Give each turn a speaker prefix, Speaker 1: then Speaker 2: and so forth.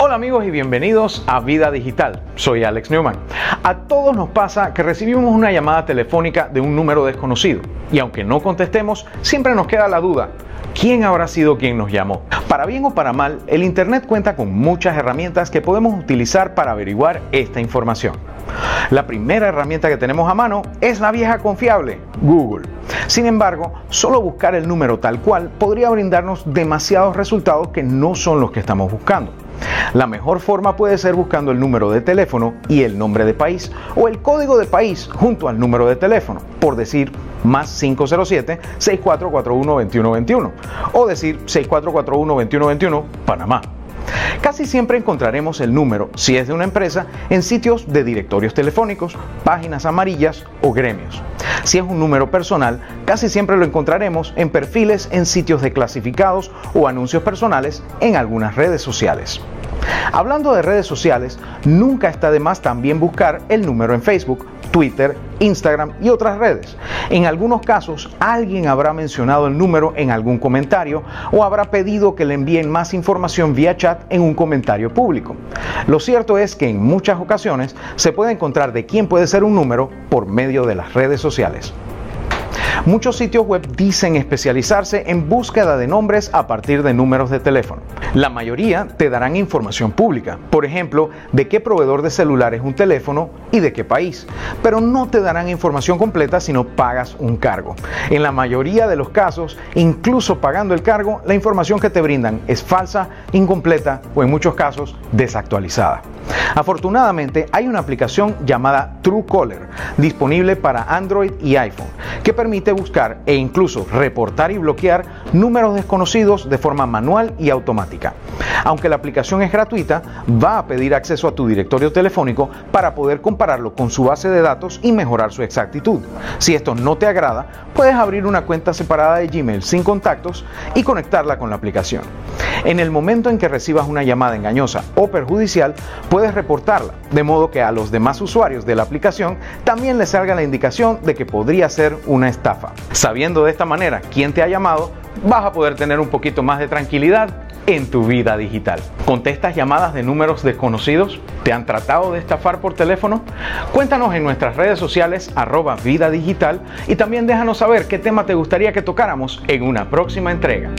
Speaker 1: Hola amigos y bienvenidos a Vida Digital. Soy Alex Newman. A todos nos pasa que recibimos una llamada telefónica de un número desconocido y aunque no contestemos, siempre nos queda la duda. ¿Quién habrá sido quien nos llamó? Para bien o para mal, el Internet cuenta con muchas herramientas que podemos utilizar para averiguar esta información. La primera herramienta que tenemos a mano es la vieja confiable, Google. Sin embargo, solo buscar el número tal cual podría brindarnos demasiados resultados que no son los que estamos buscando. La mejor forma puede ser buscando el número de teléfono y el nombre de país o el código de país junto al número de teléfono, por decir más 507-6441-2121 o decir 6441-2121 Panamá. Casi siempre encontraremos el número, si es de una empresa, en sitios de directorios telefónicos, páginas amarillas o gremios. Si es un número personal, casi siempre lo encontraremos en perfiles en sitios de clasificados o anuncios personales en algunas redes sociales. Hablando de redes sociales, nunca está de más también buscar el número en Facebook, Twitter, Instagram y otras redes. En algunos casos, alguien habrá mencionado el número en algún comentario o habrá pedido que le envíen más información vía chat en un comentario público. Lo cierto es que en muchas ocasiones se puede encontrar de quién puede ser un número por medio de las redes sociales. Muchos sitios web dicen especializarse en búsqueda de nombres a partir de números de teléfono. La mayoría te darán información pública, por ejemplo, de qué proveedor de celular es un teléfono y de qué país, pero no te darán información completa si no pagas un cargo. En la mayoría de los casos, incluso pagando el cargo, la información que te brindan es falsa, incompleta o en muchos casos desactualizada. Afortunadamente hay una aplicación llamada Truecaller disponible para Android y iPhone que permite buscar e incluso reportar y bloquear números desconocidos de forma manual y automática. Aunque la aplicación es gratuita, va a pedir acceso a tu directorio telefónico para poder compararlo con su base de datos y mejorar su exactitud. Si esto no te agrada, puedes abrir una cuenta separada de Gmail sin contactos y conectarla con la aplicación. En el momento en que recibas una llamada engañosa o perjudicial, puedes reportarla, de modo que a los demás usuarios de la aplicación también les salga la indicación de que podría ser una estafa. Sabiendo de esta manera quién te ha llamado, vas a poder tener un poquito más de tranquilidad en tu vida digital. ¿Contestas llamadas de números desconocidos? ¿Te han tratado de estafar por teléfono? Cuéntanos en nuestras redes sociales arroba vida digital y también déjanos saber qué tema te gustaría que tocáramos en una próxima entrega.